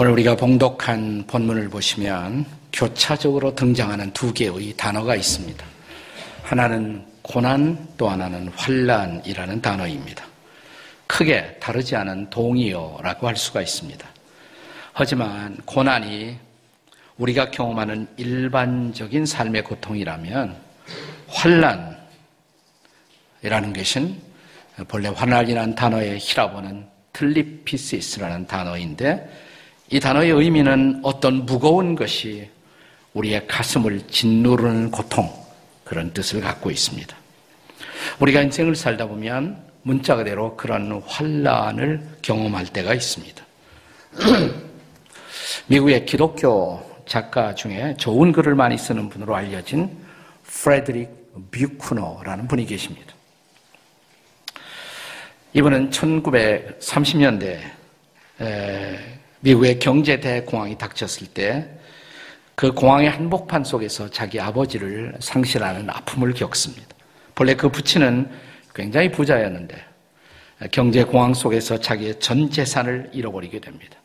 오늘 우리가 봉독한 본문을 보시면 교차적으로 등장하는 두 개의 단어가 있습니다. 하나는 고난, 또 하나는 환란이라는 단어입니다. 크게 다르지 않은 동의어라고 할 수가 있습니다. 하지만 고난이 우리가 경험하는 일반적인 삶의 고통이라면 환란이라는 것은 본래 환란이라는 단어의 히라보는 θλῖψις라는 단어인데 이 단어의 의미는 어떤 무거운 것이 우리의 가슴을 짓누르는 고통 그런 뜻을 갖고 있습니다. 우리가 인생을 살다 보면 문자 그대로 그런 환란을 경험할 때가 있습니다. 미국의 기독교 작가 중에 좋은 글을 많이 쓰는 분으로 알려진 프레드릭 뷰크너라는 분이 계십니다. 이분은 1930년대 미국의 경제 대공황이 닥쳤을 때 그 공황의 한복판 속에서 자기 아버지를 상실하는 아픔을 겪습니다. 본래 그 부친은 굉장히 부자였는데 경제 공황 속에서 자기의 전 재산을 잃어버리게 됩니다.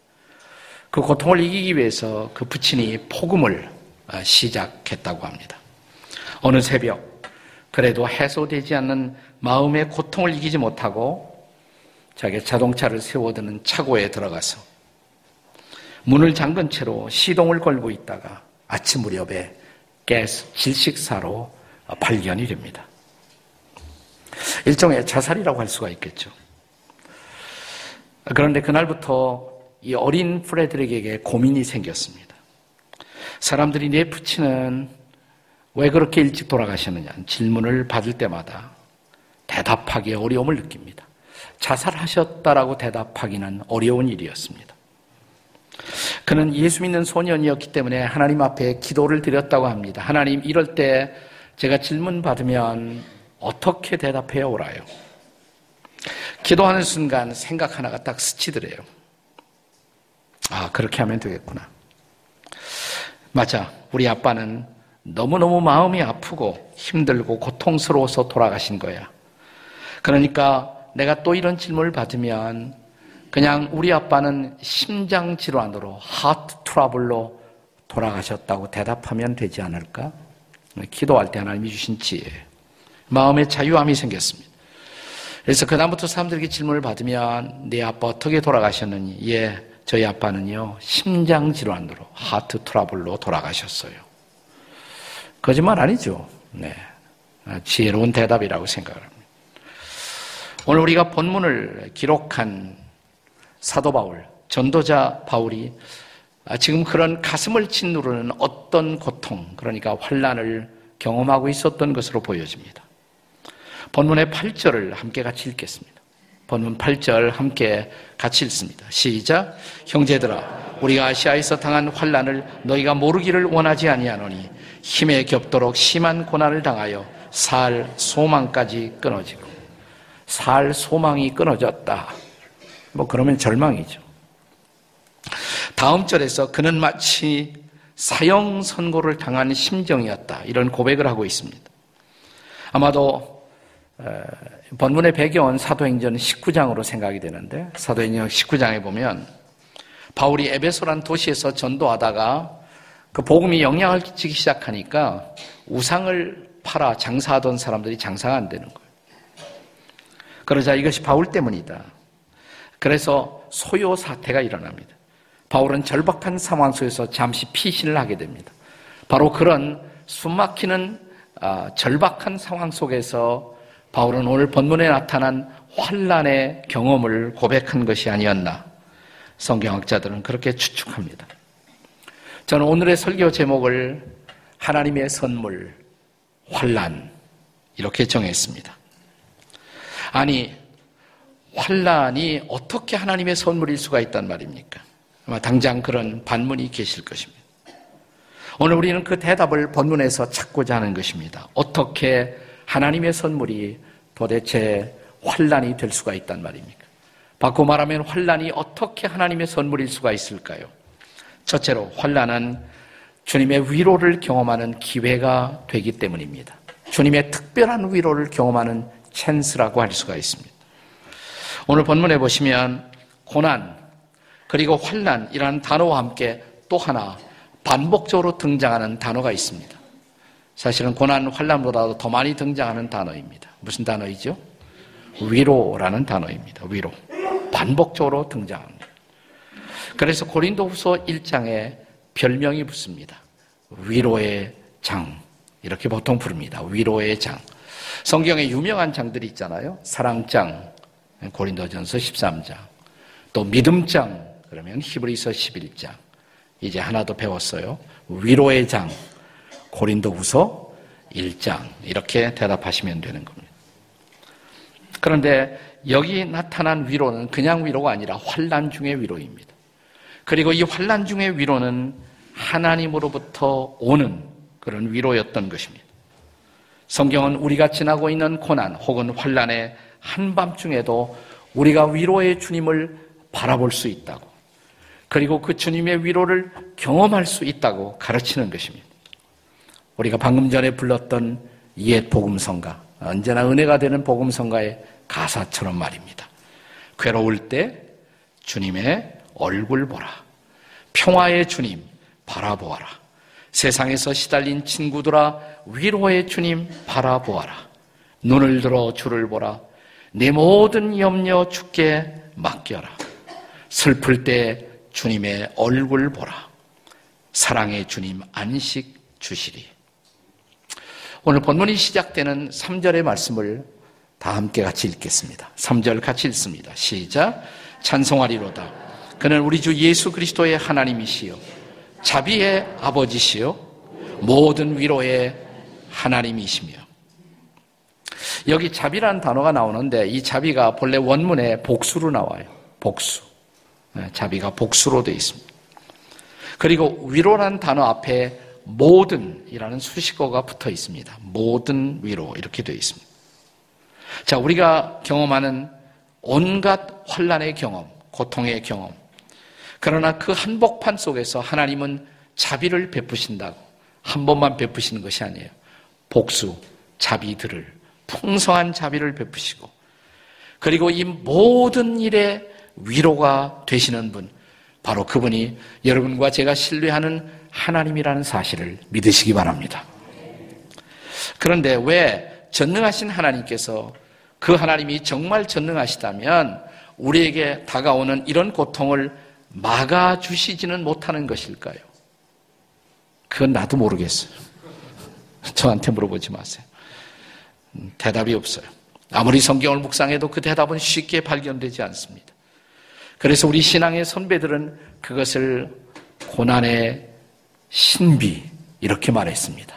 그 고통을 이기기 위해서 그 부친이 포금을 아, 시작했다고 합니다. 어느 새벽, 그래도 해소되지 않는 마음의 고통을 이기지 못하고 자기 자동차를 세워두는 차고에 들어가서 문을 잠근 채로 시동을 걸고 있다가 아침 무렵에 가스 질식사로 발견이 됩니다. 일종의 자살이라고 할 수가 있겠죠. 그런데 그날부터 이 어린 프레드릭에게 고민이 생겼습니다. 사람들이 내 부친은 왜 그렇게 일찍 돌아가셨느냐 질문을 받을 때마다 대답하기에 어려움을 느낍니다. 자살하셨다라고 대답하기는 어려운 일이었습니다. 그는 예수 믿는 소년이었기 때문에 하나님 앞에 기도를 드렸다고 합니다. 하나님, 이럴 때 제가 질문 받으면 어떻게 대답해야 오라요? 기도하는 순간 생각 하나가 딱 스치더래요. 아, 그렇게 하면 되겠구나. 맞아. 우리 아빠는 너무너무 마음이 아프고 힘들고 고통스러워서 돌아가신 거야. 그러니까 내가 또 이런 질문을 받으면 그냥 우리 아빠는 심장 질환으로 heart trouble로 돌아가셨다고 대답하면 되지 않을까? 기도할 때 하나님이 주신 지혜. 마음의 자유함이 생겼습니다. 그래서 그다음부터 사람들에게 질문을 받으면 네 아빠 어떻게 돌아가셨느니? 예, 저희 아빠는요 심장 질환으로 heart trouble로 돌아가셨어요. 거짓말 아니죠? 네, 지혜로운 대답이라고 생각합니다. 오늘 우리가 본문을 기록한 사도 바울, 전도자 바울이 지금 그런 가슴을 짓누르는 어떤 고통, 그러니까 환란을 경험하고 있었던 것으로 보여집니다. 본문의 8절을 함께 같이 읽겠습니다. 본문 8절 함께 같이 읽습니다. 시작. 형제들아 우리가 아시아에서 당한 환란을 너희가 모르기를 원하지 아니하노니 힘에 겹도록 심한 고난을 당하여 살 소망까지 끊어지고 살 소망이 끊어졌다. 뭐 그러면 절망이죠. 다음 절에서 그는 마치 사형 선고를 당한 심정이었다. 이런 고백을 하고 있습니다. 아마도 본문의 배경은 사도행전 19장으로 생각이 되는데 사도행전 19장에 보면 바울이 에베소란 도시에서 전도하다가 그 복음이 영향을 끼치기 시작하니까 우상을 팔아 장사하던 사람들이 장사가 안 되는 거예요. 그러자 이것이 바울 때문이다. 그래서 소요 사태가 일어납니다. 바울은 절박한 상황 속에서 잠시 피신을 하게 됩니다. 바로 그런 숨막히는 아, 절박한 상황 속에서 바울은 오늘 본문에 나타난 환란의 경험을 고백한 것이 아니었나 성경학자들은 그렇게 추측합니다. 저는 오늘의 설교 제목을 하나님의 선물 환란 이렇게 정했습니다. 아니 환란이 어떻게 하나님의 선물일 수가 있단 말입니까? 아마 당장 그런 반문이 계실 것입니다. 오늘 우리는 그 대답을 본문에서 찾고자 하는 것입니다. 어떻게 하나님의 선물이 도대체 환란이 될 수가 있단 말입니까? 바꿔 말하면 환란이 어떻게 하나님의 선물일 수가 있을까요? 첫째로 환란은 주님의 위로를 경험하는 기회가 되기 때문입니다. 주님의 특별한 위로를 경험하는 찬스라고 할 수가 있습니다. 오늘 본문에 보시면 고난 그리고 환란이라는 단어와 함께 또 하나 반복적으로 등장하는 단어가 있습니다. 사실은 고난 환란보다도 더 많이 등장하는 단어입니다. 무슨 단어이죠? 위로라는 단어입니다. 위로. 반복적으로 등장합니다. 그래서 고린도후서 1장에 별명이 붙습니다. 위로의 장. 이렇게 보통 부릅니다. 위로의 장. 성경에 유명한 장들이 있잖아요. 사랑장, 고린도전서 13장. 또 믿음장, 그러면 히브리서 11장. 이제 하나 더 배웠어요. 위로의 장, 고린도후서 1장. 이렇게 대답하시면 되는 겁니다. 그런데 여기 나타난 위로는 그냥 위로가 아니라 환란 중의 위로입니다. 그리고 이 환란 중의 위로는 하나님으로부터 오는 그런 위로였던 것입니다. 성경은 우리가 지나고 있는 고난 혹은 환란의 한밤중에도 우리가 위로의 주님을 바라볼 수 있다고 그리고 그 주님의 위로를 경험할 수 있다고 가르치는 것입니다. 우리가 방금 전에 불렀던 옛 복음성가 언제나 은혜가 되는 복음성가의 가사처럼 말입니다. 괴로울 때 주님의 얼굴 보라. 평화의 주님 바라보아라. 세상에서 시달린 친구들아 위로의 주님 바라보아라. 눈을 들어 주를 보라. 내 모든 염려 죽게 맡겨라. 슬플 때 주님의 얼굴 보라. 사랑의 주님 안식 주시리. 오늘 본문이 시작되는 3절의 말씀을 다 함께 같이 읽겠습니다. 3절 같이 읽습니다. 시작. 찬송하리로다. 그는 우리 주 예수 그리스도의 하나님이시요. 자비의 아버지시요. 모든 위로의 하나님이시며. 여기 자비라는 단어가 나오는데 이 자비가 본래 원문에 복수로 나와요. 복수. 네, 자비가 복수로 되어 있습니다. 그리고 위로라는 단어 앞에 모든이라는 수식어가 붙어 있습니다. 모든 위로 이렇게 되어 있습니다. 자, 우리가 경험하는 온갖 환란의 경험, 고통의 경험. 그러나 그 한복판 속에서 하나님은 자비를 베푸신다고 한 번만 베푸시는 것이 아니에요. 복수, 자비들을 풍성한 자비를 베푸시고 그리고 이 모든 일에 위로가 되시는 분 바로 그분이 여러분과 제가 신뢰하는 하나님이라는 사실을 믿으시기 바랍니다. 그런데 왜 전능하신 하나님께서 그 하나님이 정말 전능하시다면 우리에게 다가오는 이런 고통을 막아주시지는 못하는 것일까요? 그건 나도 모르겠어요. 저한테 물어보지 마세요. 음, 대답이 없어요. 아무리 성경을 묵상해도 그 대답은 쉽게 발견되지 않습니다. 그래서 우리 신앙의 선배들은 그것을 고난의 신비 이렇게 말했습니다.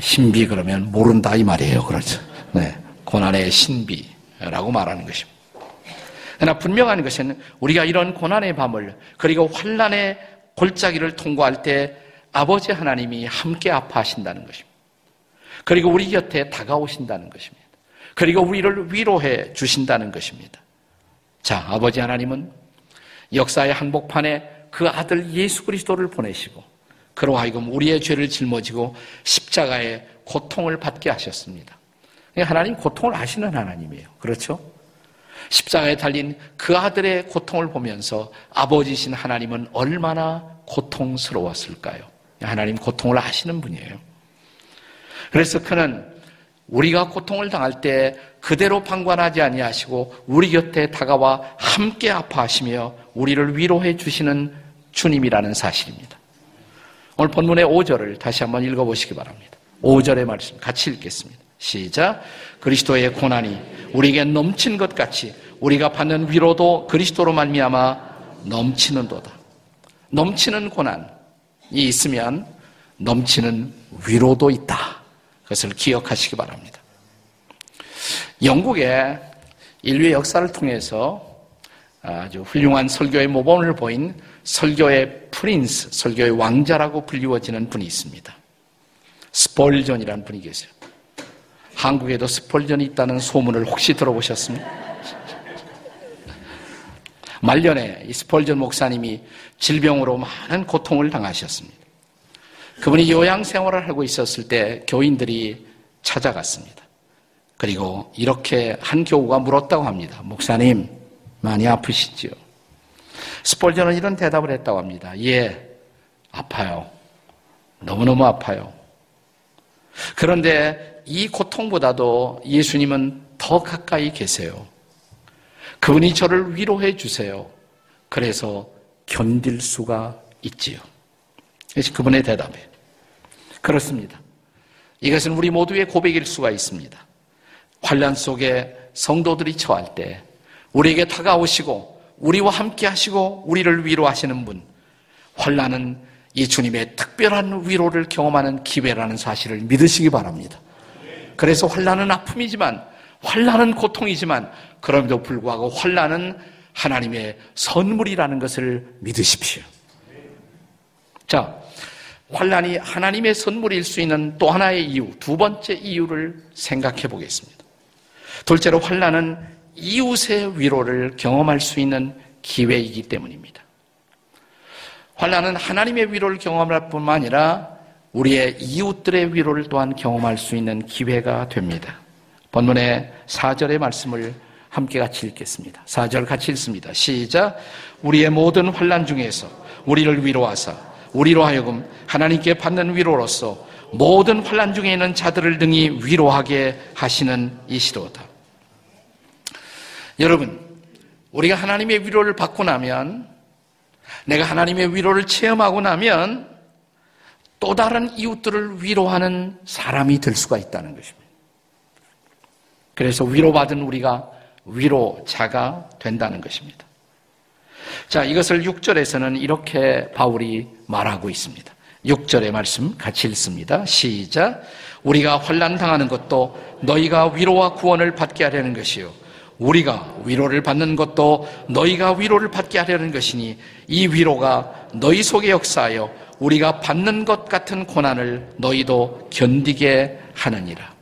신비 그러면 모른다 이 말이에요. 그렇죠. 네. 고난의 신비라고 말하는 것입니다. 그러나 분명한 것은 우리가 이런 고난의 밤을 그리고 환란의 골짜기를 통과할 때 아버지 하나님이 함께 아파하신다는 것입니다. 그리고 우리 곁에 다가오신다는 것입니다. 그리고 우리를 위로해 주신다는 것입니다. 자, 아버지 하나님은 역사의 한복판에 그 아들 예수 그리스도를 보내시고 그로 하여금 우리의 죄를 짊어지고 십자가의 고통을 받게 하셨습니다. 하나님 고통을 아시는 하나님이에요. 그렇죠? 십자가에 달린 그 아들의 고통을 보면서 아버지신 하나님은 얼마나 고통스러웠을까요? 하나님 고통을 아시는 분이에요. 그래서 그는 우리가 고통을 당할 때 그대로 방관하지 아니하시고 우리 곁에 다가와 함께 아파하시며 우리를 위로해 주시는 주님이라는 사실입니다. 오늘 본문의 5절을 다시 한번 읽어보시기 바랍니다. 5절의 말씀 같이 읽겠습니다. 시작. 그리스도의 고난이 우리에게 넘친 것 같이 우리가 받는 위로도 그리스도로 말미암아 넘치는도다. 넘치는 고난이 있으면 넘치는 위로도 있다. 그것을 기억하시기 바랍니다. 영국의 인류의 역사를 통해서 아주 훌륭한 설교의 모범을 보인 설교의 프린스, 설교의 왕자라고 불리워지는 분이 있습니다. 스폴전이라는 분이 계세요. 한국에도 스폴전이 있다는 소문을 혹시 들어보셨습니까? 말년에 이 스폴전 목사님이 질병으로 많은 고통을 당하셨습니다. 그분이 요양 생활을 하고 있었을 때 교인들이 찾아갔습니다. 그리고 이렇게 한 교우가 물었다고 합니다. 목사님, 많이 아프시죠? 스폴전은 이런 대답을 했다고 합니다. 예, 아파요. 너무너무 아파요. 그런데 이 고통보다도 예수님은 더 가까이 계세요. 그분이 저를 위로해 주세요. 그래서 견딜 수가 있지요. 그래서 그분의 대답에 그렇습니다. 이것은 우리 모두의 고백일 수가 있습니다. 환란 속에 성도들이 처할 때 우리에게 다가오시고 우리와 함께 하시고 우리를 위로하시는 분 환란은 이 주님의 특별한 위로를 경험하는 기회라는 사실을 믿으시기 바랍니다. 그래서 환란은 아픔이지만 환란은 고통이지만 그럼에도 불구하고 환란은 하나님의 선물이라는 것을 믿으십시오. 자, 환란이 하나님의 선물일 수 있는 또 하나의 이유, 두 번째 이유를 생각해 보겠습니다. 둘째로 환란은 이웃의 위로를 경험할 수 있는 기회이기 때문입니다. 환란은 하나님의 위로를 경험할 뿐만 아니라 우리의 이웃들의 위로를 또한 경험할 수 있는 기회가 됩니다. 본문의 4절의 말씀을 함께 같이 읽겠습니다. 4절 같이 읽습니다. 시작. 우리의 모든 환란 중에서 우리를 위로하사 우리로 하여금 하나님께 받는 위로로서 모든 환란 중에 있는 자들을 등이 위로하게 하시는 이시로다. 여러분, 우리가 하나님의 위로를 받고 나면 내가 하나님의 위로를 체험하고 나면 또 다른 이웃들을 위로하는 사람이 될 수가 있다는 것입니다. 그래서 위로받은 우리가 위로자가 된다는 것입니다. 자, 이것을 6절에서는 이렇게 바울이 말하고 있습니다. 6절의 말씀 같이 읽습니다. 시작. 우리가 환란 당하는 것도 너희가 위로와 구원을 받게 하려는 것이요. 우리가 위로를 받는 것도 너희가 위로를 받게 하려는 것이니 이 위로가 너희 속에 역사하여 우리가 받는 것 같은 고난을 너희도 견디게 하느니라.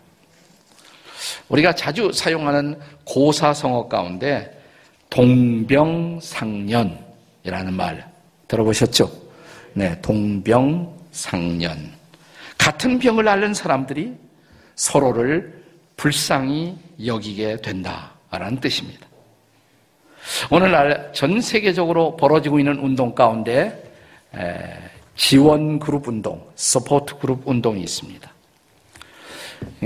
우리가 자주 사용하는 고사성어 가운데 동병상련이라는 말 들어보셨죠? 네, 동병상련. 같은 병을 앓는 사람들이 서로를 불쌍히 여기게 된다라는 뜻입니다. 오늘날 전 세계적으로 벌어지고 있는 운동 가운데 지원 그룹 운동, support group 운동이 있습니다.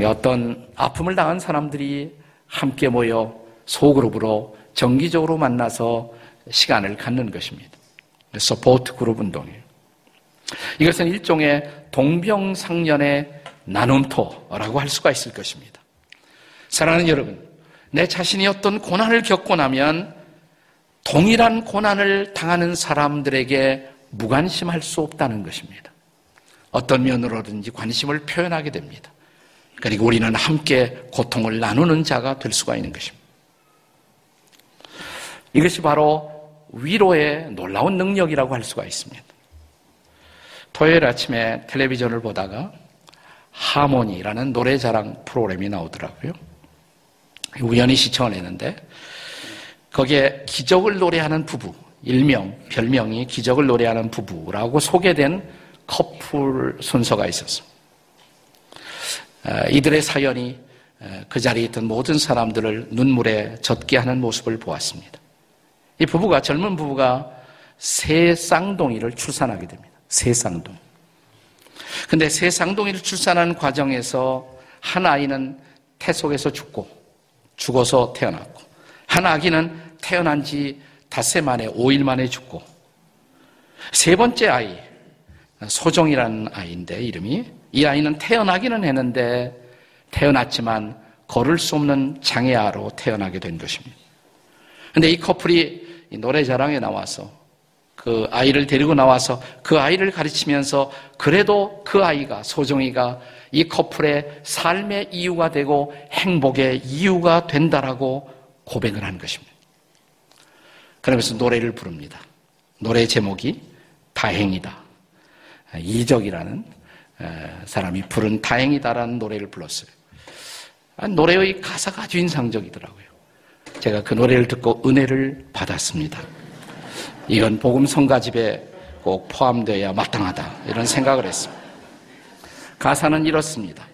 어떤 아픔을 당한 사람들이 함께 모여 소그룹으로 정기적으로 만나서 시간을 갖는 것입니다. support group 운동이에요. 이것은 일종의 동병상련의 나눔터라고 할 수가 있을 것입니다. 사랑하는 여러분, 내 자신이 어떤 고난을 겪고 나면 동일한 고난을 당하는 사람들에게 무관심할 수 없다는 것입니다. 어떤 면으로든지 관심을 표현하게 됩니다. 그리고 우리는 함께 고통을 나누는 자가 될 수가 있는 것입니다. 이것이 바로 위로의 놀라운 능력이라고 할 수가 있습니다. 토요일 아침에 텔레비전을 보다가 하모니라는 노래 자랑 프로그램이 나오더라고요. 우연히 시청을 했는데 거기에 기적을 노래하는 부부, 일명, 별명이 기적을 노래하는 부부라고 소개된 커플 순서가 있었습니다. 아, 이들의 사연이 아, 그 자리에 있던 모든 사람들을 눈물에 젖게 하는 모습을 보았습니다. 이 부부가 젊은 부부가 새 쌍둥이를 출산하게 됩니다. 새 쌍둥이. 근데 새 쌍둥이를 출산하는 과정에서 한 아이는 태 속에서 죽고 죽어서 태어났고 한 아기는 태어난 지 닷새 만에 5일 만에 죽고 세 번째 아이 소정이라는 아이인데 이름이 이 아이는 태어나기는 했는데 태어났지만 걸을 수 없는 장애아로 태어나게 된 것입니다. 근데 이 커플이 노래자랑에 나와서 그 아이를 데리고 나와서 그 아이를 가르치면서 그래도 그 아이가, 소정이가 이 커플의 삶의 이유가 되고 행복의 이유가 된다라고 고백을 한 것입니다. 그러면서 노래를 부릅니다. 노래 제목이 다행이다. 이적이라는 사람이 부른 다행이다라는 노래를 불렀어요. 아, 노래의 가사가 아주 인상적이더라고요. 제가 그 노래를 듣고 은혜를 받았습니다. 이건 복음 성가집에 꼭 포함되어야 마땅하다 이런 생각을 했습니다. 가사는 이렇습니다.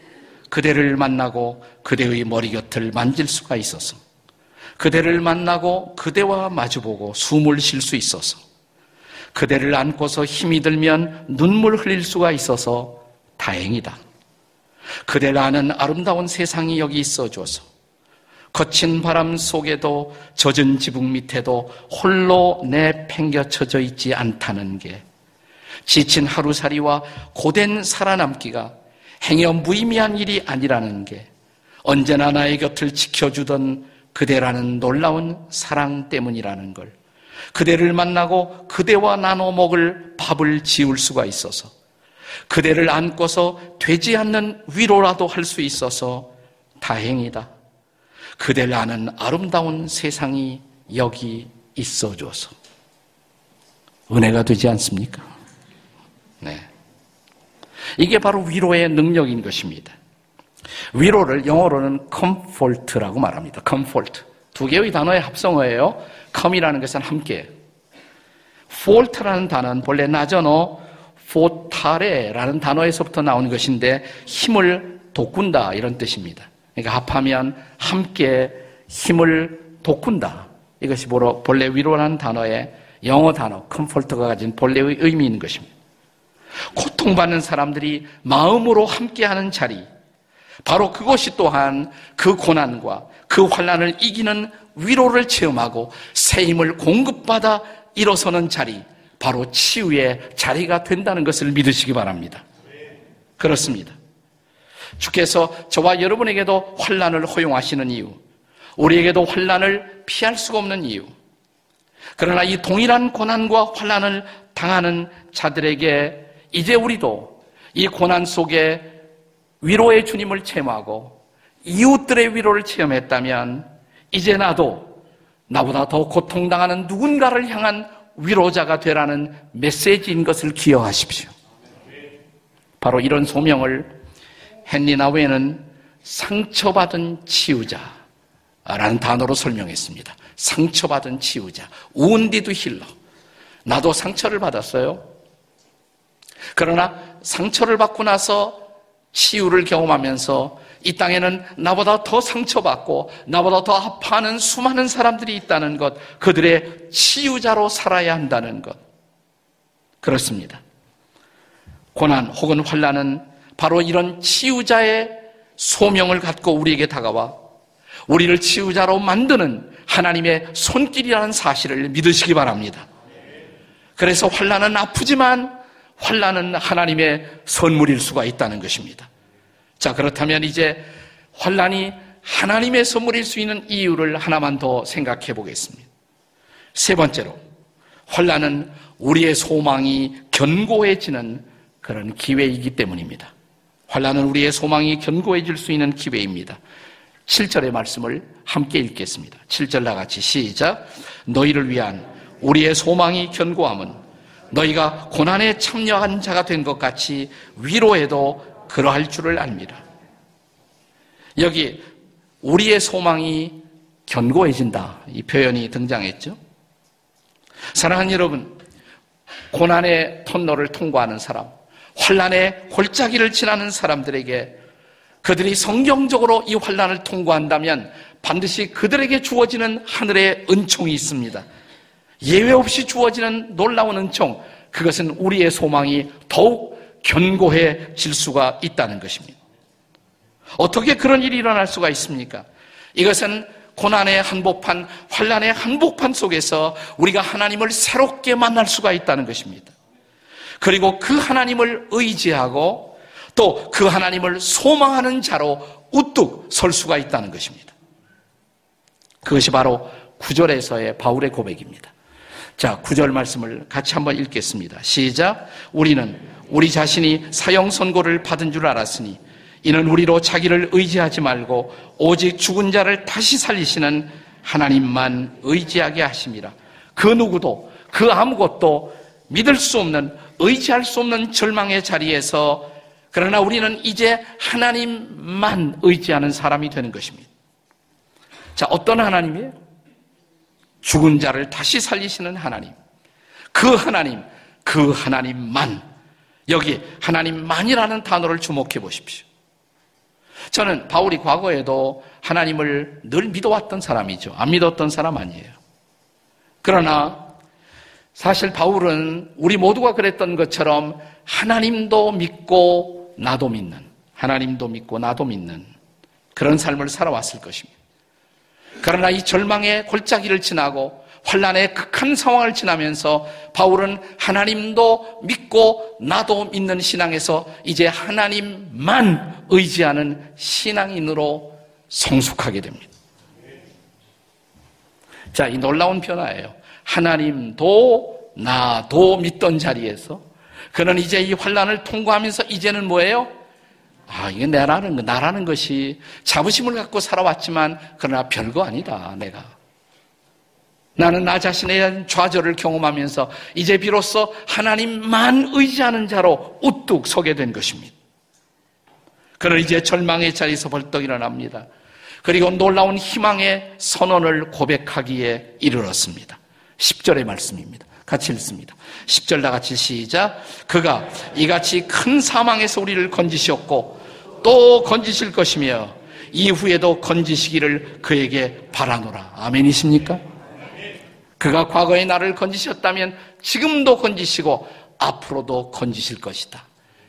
그대를 만나고 그대의 머리 곁을 만질 수가 있어서 그대를 만나고 그대와 마주보고 숨을 쉴 수 있어서 그대를 안고서 힘이 들면 눈물 흘릴 수가 있어서 다행이다. 그대를 아는 아름다운 세상이 여기 있어 줘서 거친 바람 속에도 젖은 지붕 밑에도 홀로 내팽겨쳐져 있지 않다는 게 지친 하루살이와 고된 살아남기가 행여 무의미한 일이 아니라는 게 언제나 나의 곁을 지켜주던 그대라는 놀라운 사랑 때문이라는 걸 그대를 만나고 그대와 나눠 먹을 밥을 지울 수가 있어서 그대를 안고서 되지 않는 위로라도 할 수 있어서 다행이다. 그대를 아는 아름다운 세상이 여기 있어줘서 은혜가 되지 않습니까? 네. 이게 바로 위로의 능력인 것입니다. 위로를 영어로는 comfort라고 말합니다. comfort. 두 개의 단어의 합성어예요. com이라는 것은 함께. fault라는 단어는 본래 나전어 fortare라는 단어에서부터 나온 것인데 힘을 돋군다 이런 뜻입니다. 그러니까 합하면 함께 힘을 돋군다. 이것이 본래 위로라는 단어의 영어 단어 comfort가 가진 본래의 의미인 것입니다. 고통받는 사람들이 마음으로 함께하는 자리, 바로 그것이 또한 그 고난과 그 환란을 이기는 위로를 체험하고 새 힘을 공급받아 일어서는 자리, 바로 치유의 자리가 된다는 것을 믿으시기 바랍니다. 그렇습니다. 주께서 저와 여러분에게도 환란을 허용하시는 이유, 우리에게도 환란을 피할 수가 없는 이유. 그러나 이 동일한 고난과 환란을 당하는 자들에게 이제 우리도 이 고난 속에 위로의 주님을 체험하고 이웃들의 위로를 체험했다면 이제 나도 나보다 더 고통당하는 누군가를 향한 위로자가 되라는 메시지인 것을 기억하십시오. 바로 이런 소명을 헨리 나웨는 상처받은 치유자라는 단어로 설명했습니다. 상처받은 치유자, 우운디드 힐러. 나도 상처를 받았어요. 그러나 상처를 받고 나서 치유를 경험하면서 이 땅에는 나보다 더 상처받고 나보다 더 아파하는 수많은 사람들이 있다는 것, 그들의 치유자로 살아야 한다는 것. 그렇습니다. 고난 혹은 환란은 바로 이런 치유자의 소명을 갖고 우리에게 다가와 우리를 치유자로 만드는 하나님의 손길이라는 사실을 믿으시기 바랍니다. 그래서 환란은 아프지만 환란은 하나님의 선물일 수가 있다는 것입니다. 자, 그렇다면 이제 환란이 하나님의 선물일 수 있는 이유를 하나만 더 생각해 보겠습니다. 세 번째로 환란은 우리의 소망이 견고해지는 그런 기회이기 때문입니다. 환란은 우리의 소망이 견고해질 수 있는 기회입니다. 7절의 말씀을 함께 읽겠습니다. 7절 나같이 시작. 너희를 위한 우리의 소망이 견고함은 너희가 고난에 참여한 자가 된 것 같이 위로해도 그러할 줄을 압니다. 여기 우리의 소망이 견고해진다. 이 표현이 등장했죠. 사랑하는 여러분, 고난의 터널을 통과하는 사람, 환란의 골짜기를 지나는 사람들에게 그들이 성경적으로 이 환란을 통과한다면 반드시 그들에게 주어지는 하늘의 은총이 있습니다. 예외 없이 주어지는 놀라운 은총, 그것은 우리의 소망이 더욱 견고해질 수가 있다는 것입니다. 어떻게 그런 일이 일어날 수가 있습니까? 이것은 고난의 한복판, 환란의 한복판 속에서 우리가 하나님을 새롭게 만날 수가 있다는 것입니다. 그리고 그 하나님을 의지하고 또 그 하나님을 소망하는 자로 우뚝 설 수가 있다는 것입니다. 그것이 바로 구절에서의 바울의 고백입니다. 자, 구절 말씀을 같이 한번 읽겠습니다. 시작. 우리는 우리 자신이 사형 선고를 받은 줄 알았으니 이는 우리로 자기를 의지하지 말고 오직 죽은 자를 다시 살리시는 하나님만 의지하게 하심이라. 그 누구도 그 아무것도 믿을 수 없는 의지할 수 없는 절망의 자리에서 그러나 우리는 이제 하나님만 의지하는 사람이 되는 것입니다. 자, 어떤 하나님이에요? 죽은 자를 다시 살리시는 하나님. 그 하나님, 그 하나님만. 여기 하나님만이라는 단어를 주목해 보십시오. 저는 바울이 과거에도 하나님을 늘 믿어왔던 사람이죠. 안 믿었던 사람 아니에요. 그러나 사실 바울은 우리 모두가 그랬던 것처럼 하나님도 믿고 나도 믿는, 하나님도 믿고 나도 믿는 그런 삶을 살아왔을 것입니다. 그러나 이 절망의 골짜기를 지나고 환란의 극한 상황을 지나면서 바울은 하나님도 믿고 나도 믿는 신앙에서 이제 하나님만 의지하는 신앙인으로 성숙하게 됩니다. 자, 이 놀라운 변화예요. 하나님도 나도 믿던 자리에서 그는 이제 이 환란을 통과하면서 이제는 뭐예요? 아, 이게 나라는 나라는 것이 자부심을 갖고 살아왔지만 그러나 별거 아니다, 내가. 나는 나 대한 좌절을 경험하면서 이제 비로소 하나님만 의지하는 자로 우뚝 서게 된 것입니다. 그는 이제 절망의 자리에서 벌떡 일어납니다. 그리고 놀라운 희망의 선언을 고백하기에 이르렀습니다. 10절의 말씀입니다. 같이 읽습니다. 10절 다 같이 시작. 그가 이같이 큰 사망에서 우리를 건지셨고 또 건지실 것이며 이후에도 건지시기를 그에게 바라노라. 아멘이십니까? 그가 과거에 나를 건지셨다면 지금도 건지시고 앞으로도 건지실 것이다.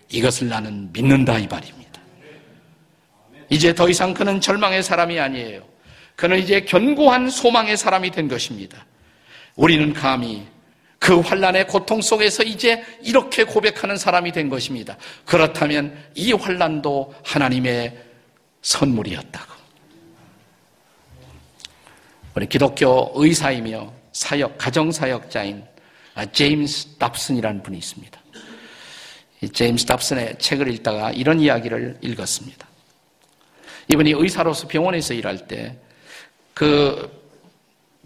이것을 나는 믿는다 이 말입니다. 이제 더 이상 그는 절망의 사람이 아니에요. 그는 이제 견고한 소망의 사람이 된 것입니다. 우리는 감히 그 환란의 고통 속에서 이제 이렇게 고백하는 사람이 된 것입니다. 그렇다면 이 환란도 하나님의 선물이었다고. 우리 기독교 의사이며 사역, 가정 사역자인 제임스 답슨이라는 분이 있습니다. 제임스 답슨의 책을 읽다가 이런 이야기를 읽었습니다. 이분이 의사로서 병원에서 일할 때 그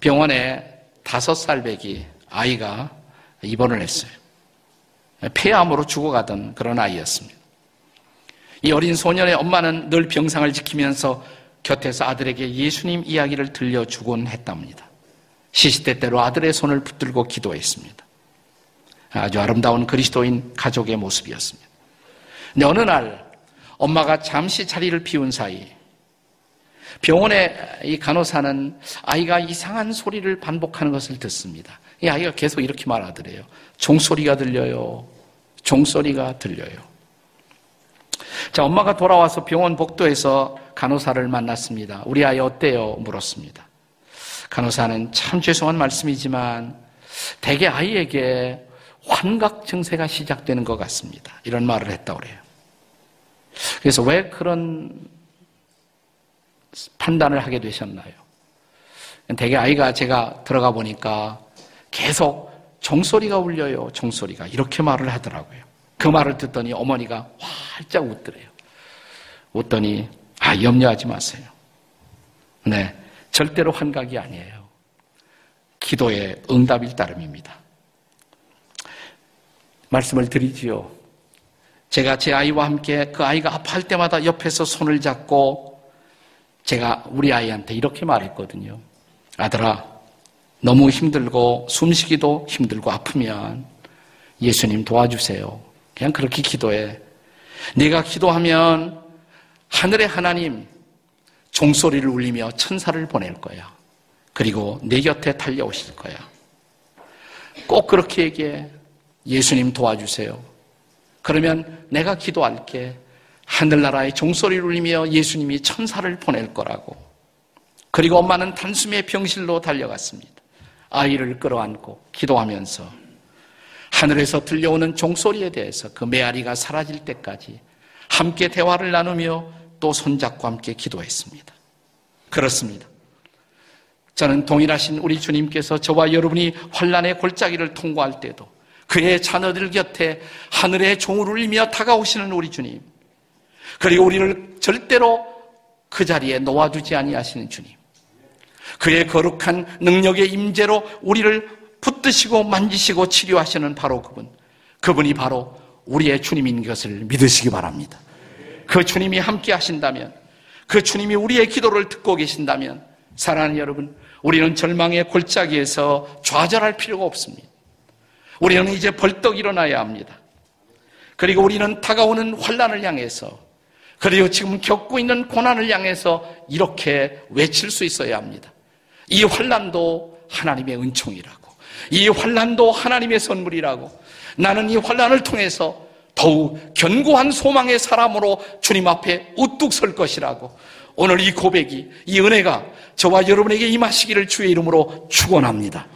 병원에 다섯 살 배기 아이가 입원을 했어요. 폐암으로 죽어가던 그런 아이였습니다. 이 어린 소년의 엄마는 늘 병상을 지키면서 곁에서 아들에게 예수님 이야기를 들려주곤 했답니다. 시시때때로 아들의 손을 붙들고 기도했습니다. 아주 아름다운 그리스도인 가족의 모습이었습니다. 근데 어느 날 엄마가 잠시 자리를 비운 사이 병원의 이 간호사는 아이가 이상한 소리를 반복하는 것을 듣습니다. 이 아이가 계속 이렇게 말하더래요. 종소리가 들려요. 종소리가 들려요. 자, 엄마가 돌아와서 병원 복도에서 간호사를 만났습니다. 우리 아이 어때요? 물었습니다. 간호사는 참 죄송한 말씀이지만 대개 아이에게 환각 증세가 시작되는 것 같습니다. 이런 말을 했다고 그래요. 그래서 왜 그런 판단을 하게 되셨나요? 대개 아이가 제가 들어가 보니까 계속 종소리가 울려요. 종소리가 이렇게 말을 하더라고요. 그 말을 듣더니 어머니가 활짝 웃더래요. 웃더니 아 염려하지 마세요. 네, 절대로 환각이 아니에요. 기도의 응답일 따름입니다. 말씀을 드리지요. 제가 제 아이와 함께 그 아이가 아파할 때마다 옆에서 손을 잡고 제가 우리 아이한테 이렇게 말했거든요. 아들아, 너무 힘들고 숨쉬기도 힘들고 아프면 예수님 도와주세요. 그냥 그렇게 기도해. 내가 기도하면 하늘의 하나님 종소리를 울리며 천사를 보낼 거야. 그리고 내 곁에 달려오실 거야. 꼭 그렇게 얘기해. 예수님 도와주세요. 그러면 내가 기도할게. 하늘나라의 종소리를 울리며 예수님이 천사를 보낼 거라고. 그리고 엄마는 단숨에 병실로 달려갔습니다. 아이를 끌어안고 기도하면서 하늘에서 들려오는 종소리에 대해서 그 메아리가 사라질 때까지 함께 대화를 나누며 또 손잡고 함께 기도했습니다. 그렇습니다. 저는 동일하신 우리 주님께서 저와 여러분이 환란의 골짜기를 통과할 때도 그의 자녀들 곁에 하늘의 종을 울리며 다가오시는 우리 주님. 그리고 우리를 절대로 그 자리에 놓아두지 아니하시는 주님. 그의 거룩한 능력의 임재로 우리를 붙드시고 만지시고 치료하시는 바로 그분. 그분이 바로 우리의 주님인 것을 믿으시기 바랍니다. 그 주님이 함께 하신다면, 그 주님이 우리의 기도를 듣고 계신다면, 사랑하는 여러분, 우리는 절망의 골짜기에서 좌절할 필요가 없습니다. 우리는 이제 벌떡 일어나야 합니다. 그리고 우리는 다가오는 환란을 향해서 그리고 지금 겪고 있는 고난을 향해서 이렇게 외칠 수 있어야 합니다. 이 환란도 하나님의 은총이라고. 이 환란도 하나님의 선물이라고. 나는 이 환란을 통해서 더욱 견고한 소망의 사람으로 주님 앞에 우뚝 설 것이라고. 오늘 이 고백이 이 은혜가 저와 여러분에게 임하시기를 주의 이름으로 축원합니다.